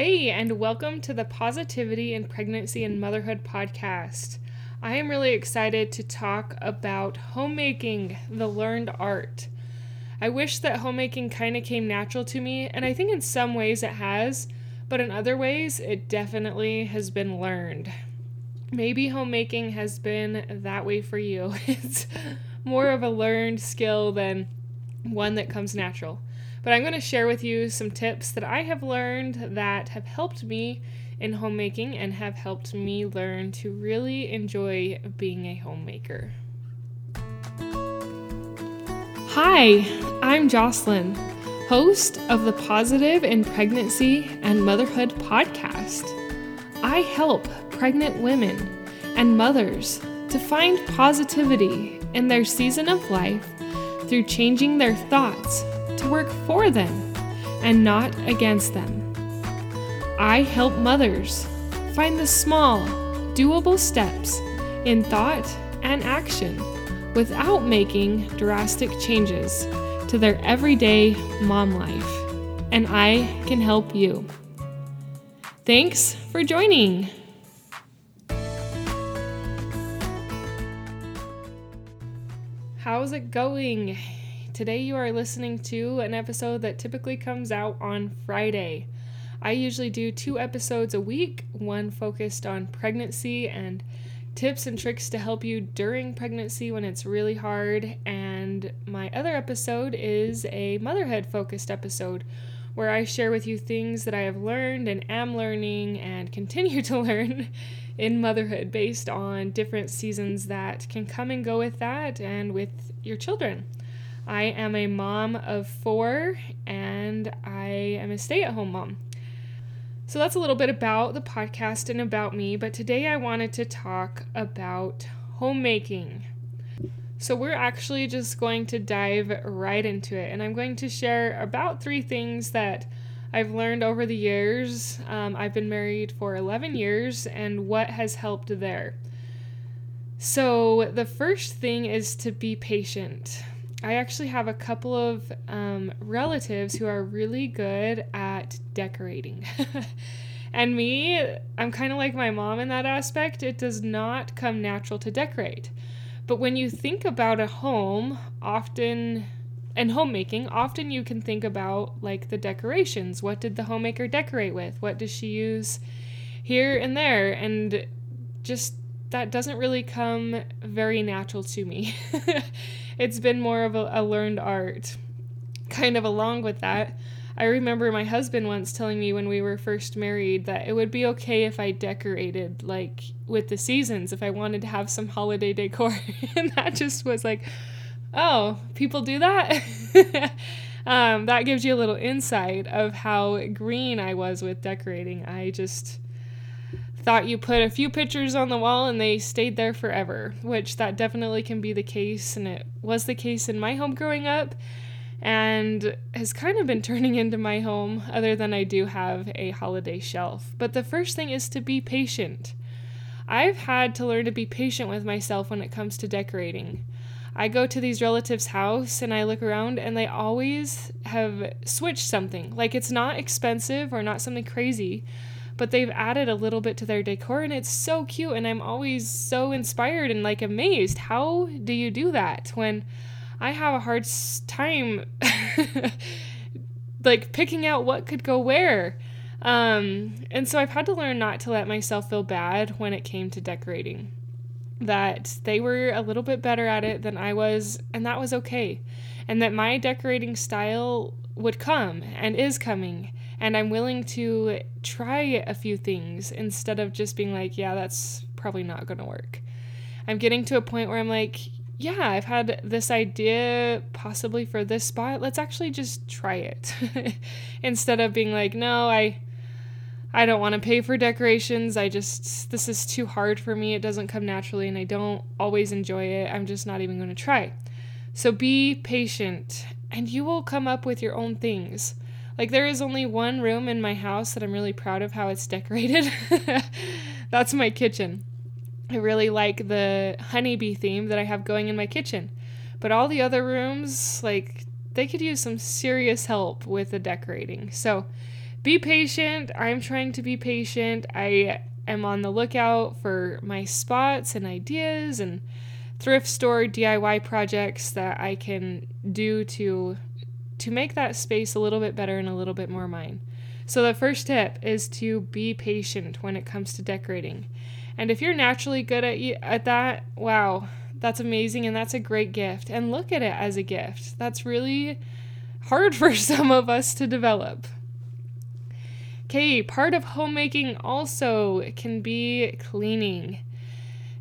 Hey, and welcome to the Positivity in Pregnancy and Motherhood podcast. I am really excited to talk about homemaking, the learned art. I wish that homemaking kind of came natural to me, and I think in some ways it has, but in other ways it definitely has been learned. Maybe homemaking has been that way for you. It's more of a learned skill than one that comes natural. But I'm going to share with you some tips that I have learned that have helped me in homemaking and have helped me learn to really enjoy being a homemaker. Hi, I'm Jocelyn, host of the Positive in Pregnancy and Motherhood podcast. I help pregnant women and mothers to find positivity in their season of life through changing their thoughts to work for them and not against them. I help mothers find the small, doable steps in thought and action without making drastic changes to their everyday mom life. And I can help you. Thanks for joining. How's it going? Today, you are listening to an episode that typically comes out on Friday. I usually do two episodes a week, one focused on pregnancy and tips and tricks to help you during pregnancy when it's really hard, and my other episode is a motherhood focused episode where I share with you things that I have learned and am learning and continue to learn in motherhood based on different seasons that can come and go with that and with your children. I am a mom of four and I am a stay at home mom. So that's a little bit about the podcast and about me, but today I wanted to talk about homemaking. So we're actually just going to dive right into it, and I'm going to share about three things that I've learned over the years. Um, I've been married for 11 years, and what has helped there. So, the first thing is to be patient. I actually have a couple of um, relatives who are really good at decorating. and me, I'm kind of like my mom in that aspect. It does not come natural to decorate. But when you think about a home, often, and homemaking, often you can think about like the decorations. What did the homemaker decorate with? What does she use here and there? And just that doesn't really come very natural to me. it's been more of a, a, learned art. Kind of along with that, I remember my husband once telling me when we were first married that it would be okay if I decorated like with the seasons if I wanted to have some holiday decor. and that just was like, oh, people do that? um, that gives you a little insight of how green I was with decorating. I just thought you put a few pictures on the wall and they stayed there forever, which that definitely can be the case, and it was the case in my home growing up, and has kind of been turning into my home, other than I do have a holiday shelf. But the first thing is to be patient. I've had to learn to be patient with myself when it comes to decorating. I go to these relatives' house and I look around and they always have switched something. Like it's not expensive or not something crazy, but they've added a little bit to their decor and it's so cute and I'm always so inspired and like amazed. How do you do that when I have a hard time like picking out what could go where? Um, and so I've had to learn not to let myself feel bad when it came to decorating. That they were a little bit better at it than I was, and that was okay. And that my decorating style would come and is coming and I'm willing to try a few things instead of just being like, yeah, that's probably not going to work. I'm getting to a point where I'm like, yeah, I've had this idea possibly for this spot. Let's actually just try it. instead of being like, no, I I don't want to pay for decorations. I just this is too hard for me. It doesn't come naturally and I don't always enjoy it. I'm just not even going to try. So be patient and you will come up with your own things. Like there is only one room in my house that I'm really proud of how it's decorated. That's my kitchen. I really like the honeybee theme that I have going in my kitchen. But all the other rooms, like they could use some serious help with the decorating. So be patient. I'm trying to be patient. I am on the lookout for my spots and ideas and thrift store DIY projects that I can do to to make that space a little bit better and a little bit more mine. So the first tip is to be patient when it comes to decorating. And if you're naturally good at at that, wow, that's amazing and that's a great gift. And look at it as a gift. That's really hard for some of us to develop. Okay, part of homemaking also can be cleaning.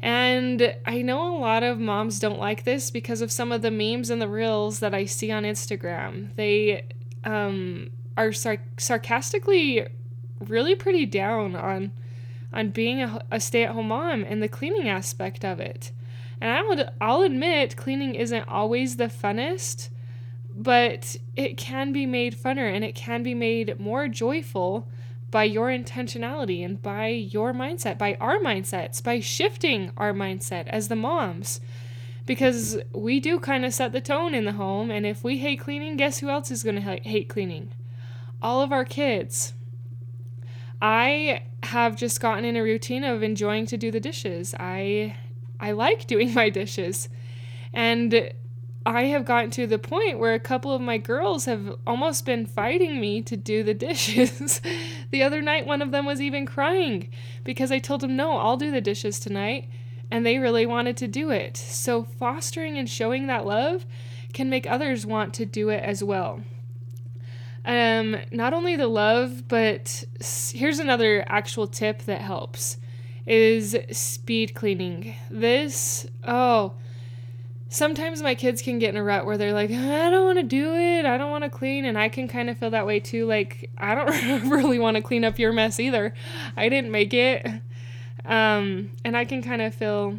And I know a lot of moms don't like this because of some of the memes and the reels that I see on Instagram. They um, are sar- sarcastically really pretty down on on being a, a stay-at-home mom and the cleaning aspect of it. And I would I'll admit cleaning isn't always the funnest, but it can be made funner and it can be made more joyful by your intentionality and by your mindset, by our mindsets, by shifting our mindset as the moms. Because we do kind of set the tone in the home, and if we hate cleaning, guess who else is going to hate cleaning? All of our kids. I have just gotten in a routine of enjoying to do the dishes. I I like doing my dishes. And I have gotten to the point where a couple of my girls have almost been fighting me to do the dishes. the other night, one of them was even crying because I told them, no, I'll do the dishes tonight. And they really wanted to do it. So, fostering and showing that love can make others want to do it as well. Um, not only the love, but here's another actual tip that helps is speed cleaning. This, oh, sometimes my kids can get in a rut where they're like, I don't want to do it. I don't want to clean. And I can kind of feel that way too. Like, I don't really want to clean up your mess either. I didn't make it. Um, and I can kind of feel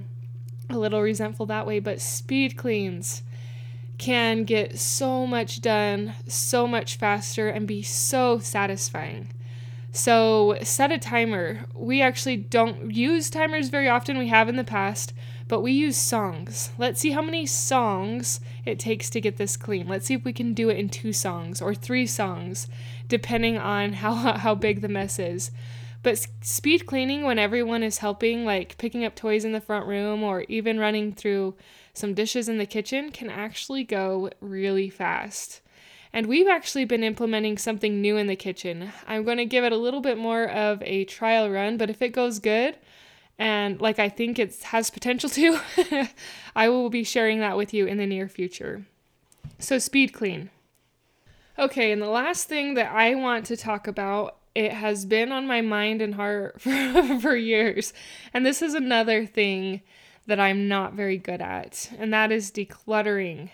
a little resentful that way. But speed cleans can get so much done so much faster and be so satisfying. So, set a timer. We actually don't use timers very often, we have in the past but we use songs. Let's see how many songs it takes to get this clean. Let's see if we can do it in two songs or three songs, depending on how, how big the mess is. But speed cleaning, when everyone is helping, like picking up toys in the front room or even running through some dishes in the kitchen, can actually go really fast. And we've actually been implementing something new in the kitchen. I'm going to give it a little bit more of a trial run, but if it goes good, and like I think it has potential to, I will be sharing that with you in the near future. So, speed clean. Okay, and the last thing that I want to talk about, it has been on my mind and heart for, for years. And this is another thing that I'm not very good at, and that is decluttering.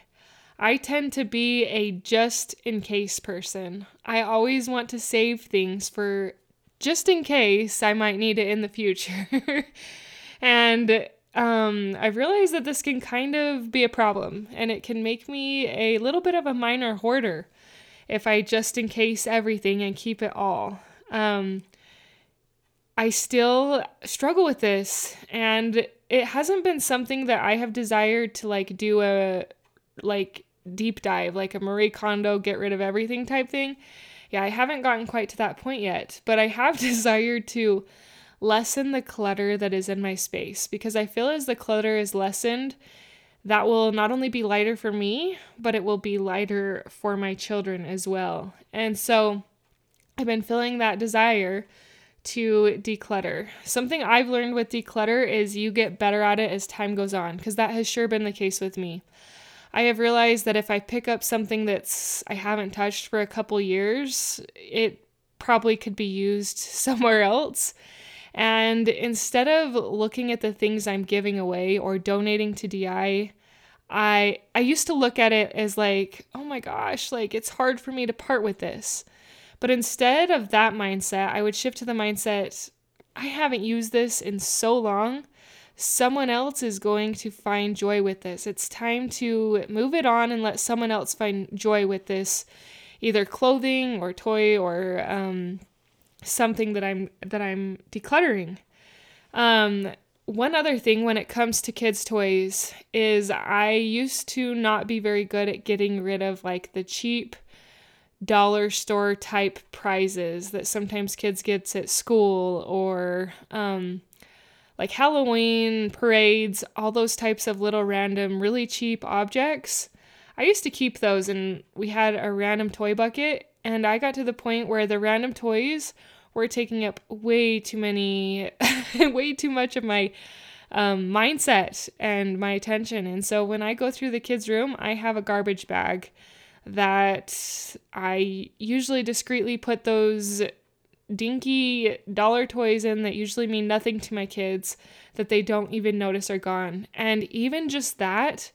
I tend to be a just in case person. I always want to save things for just in case I might need it in the future. and um, I've realized that this can kind of be a problem and it can make me a little bit of a minor hoarder if I just in case everything and keep it all. Um, I still struggle with this and it hasn't been something that I have desired to like do a like deep dive, like a Marie Kondo get rid of everything type thing yeah, I haven't gotten quite to that point yet, but I have desired to lessen the clutter that is in my space because I feel as the clutter is lessened, that will not only be lighter for me, but it will be lighter for my children as well. And so I've been feeling that desire to declutter. Something I've learned with declutter is you get better at it as time goes on, because that has sure been the case with me. I have realized that if I pick up something that's I haven't touched for a couple years, it probably could be used somewhere else. And instead of looking at the things I'm giving away or donating to DI, I I used to look at it as like, oh my gosh, like it's hard for me to part with this. But instead of that mindset, I would shift to the mindset, I haven't used this in so long someone else is going to find joy with this. It's time to move it on and let someone else find joy with this, either clothing or toy or um, something that I'm that I'm decluttering. Um, one other thing when it comes to kids' toys is I used to not be very good at getting rid of like the cheap dollar store type prizes that sometimes kids gets at school or um, like Halloween parades, all those types of little random, really cheap objects. I used to keep those, and we had a random toy bucket, and I got to the point where the random toys were taking up way too many, way too much of my um, mindset and my attention. And so when I go through the kids' room, I have a garbage bag that I usually discreetly put those dinky dollar toys in that usually mean nothing to my kids that they don't even notice are gone. And even just that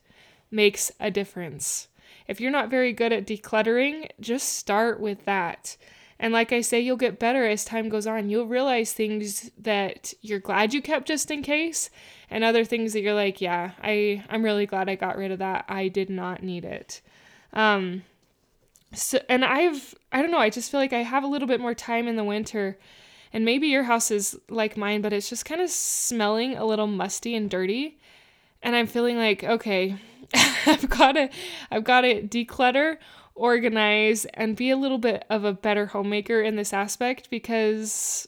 makes a difference. If you're not very good at decluttering, just start with that. And like I say, you'll get better as time goes on. You'll realize things that you're glad you kept just in case, and other things that you're like, yeah, I I'm really glad I got rid of that. I did not need it. Um so and I've I don't know, I just feel like I have a little bit more time in the winter. And maybe your house is like mine, but it's just kind of smelling a little musty and dirty. And I'm feeling like, okay, I've got to I've got to declutter, organize and be a little bit of a better homemaker in this aspect because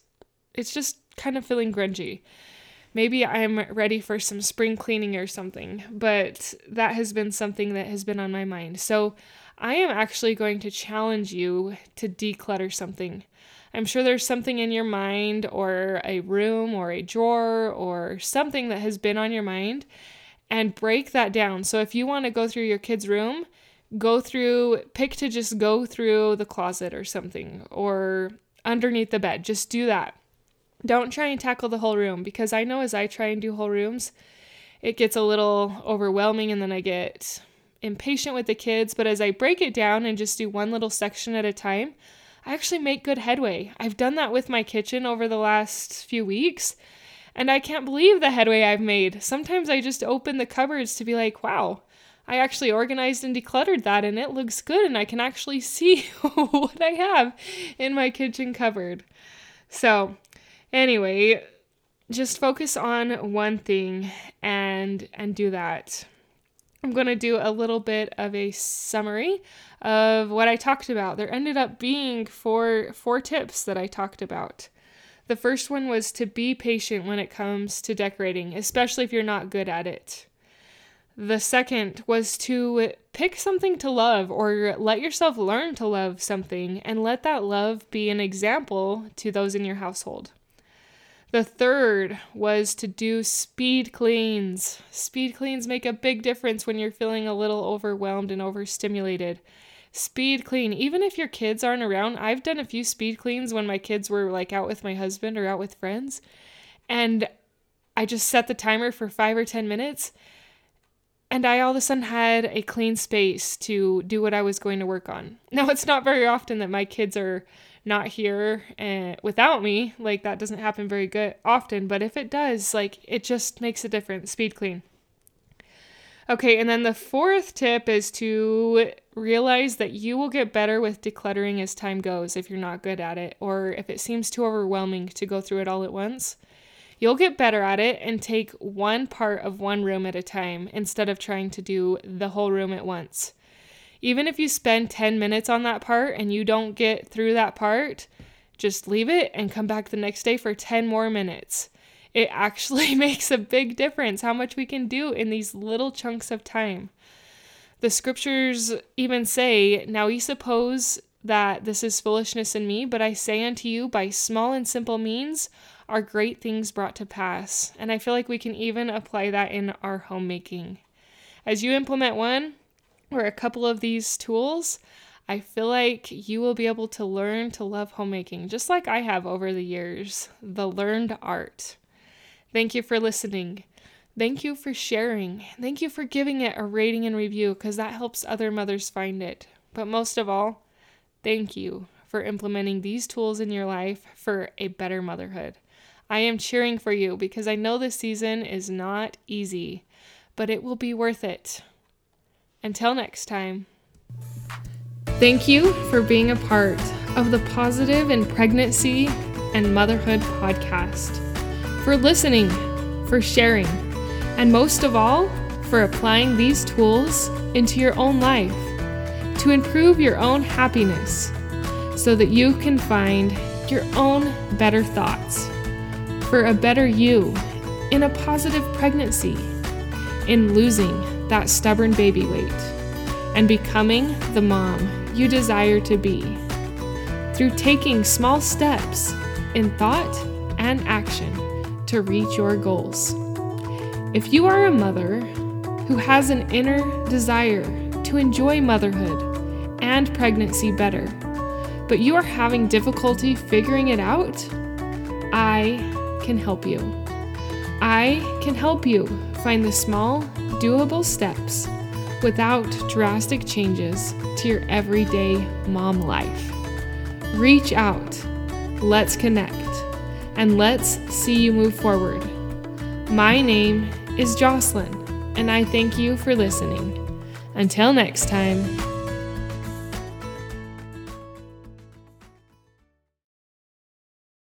it's just kind of feeling grungy. Maybe I'm ready for some spring cleaning or something, but that has been something that has been on my mind. So I am actually going to challenge you to declutter something. I'm sure there's something in your mind, or a room, or a drawer, or something that has been on your mind, and break that down. So if you want to go through your kid's room, go through, pick to just go through the closet or something, or underneath the bed. Just do that. Don't try and tackle the whole room because I know as I try and do whole rooms, it gets a little overwhelming and then I get impatient with the kids, but as I break it down and just do one little section at a time, I actually make good headway. I've done that with my kitchen over the last few weeks, and I can't believe the headway I've made. Sometimes I just open the cupboards to be like, wow, I actually organized and decluttered that, and it looks good, and I can actually see what I have in my kitchen cupboard. So, anyway, just focus on one thing and and do that. I'm going to do a little bit of a summary of what I talked about. There ended up being four four tips that I talked about. The first one was to be patient when it comes to decorating, especially if you're not good at it. The second was to pick something to love or let yourself learn to love something and let that love be an example to those in your household. The third was to do speed cleans. Speed cleans make a big difference when you're feeling a little overwhelmed and overstimulated. Speed clean, even if your kids aren't around. I've done a few speed cleans when my kids were like out with my husband or out with friends. And I just set the timer for five or 10 minutes. And I all of a sudden had a clean space to do what I was going to work on. Now, it's not very often that my kids are not here and without me like that doesn't happen very good often but if it does like it just makes a difference. Speed clean. Okay and then the fourth tip is to realize that you will get better with decluttering as time goes if you're not good at it or if it seems too overwhelming to go through it all at once. You'll get better at it and take one part of one room at a time instead of trying to do the whole room at once even if you spend 10 minutes on that part and you don't get through that part, just leave it and come back the next day for 10 more minutes. It actually makes a big difference how much we can do in these little chunks of time. The scriptures even say, Now ye suppose that this is foolishness in me, but I say unto you, by small and simple means are great things brought to pass. And I feel like we can even apply that in our homemaking. As you implement one, or a couple of these tools, I feel like you will be able to learn to love homemaking just like I have over the years, the learned art. Thank you for listening. Thank you for sharing. Thank you for giving it a rating and review because that helps other mothers find it. But most of all, thank you for implementing these tools in your life for a better motherhood. I am cheering for you because I know this season is not easy, but it will be worth it. Until next time. Thank you for being a part of the Positive in Pregnancy and Motherhood podcast, for listening, for sharing, and most of all, for applying these tools into your own life. to improve your own happiness so that you can find your own better thoughts for a better you in a positive pregnancy, in losing that stubborn baby weight, and becoming the mom you desire to be through taking small steps in thought and action to reach your goals. If you are a mother who has an inner desire to enjoy motherhood and pregnancy better, but you are having difficulty figuring it out, I can help you. I can help you find the small, doable steps without drastic changes to your everyday mom life. Reach out, let's connect, and let's see you move forward. My name is Jocelyn, and I thank you for listening. Until next time.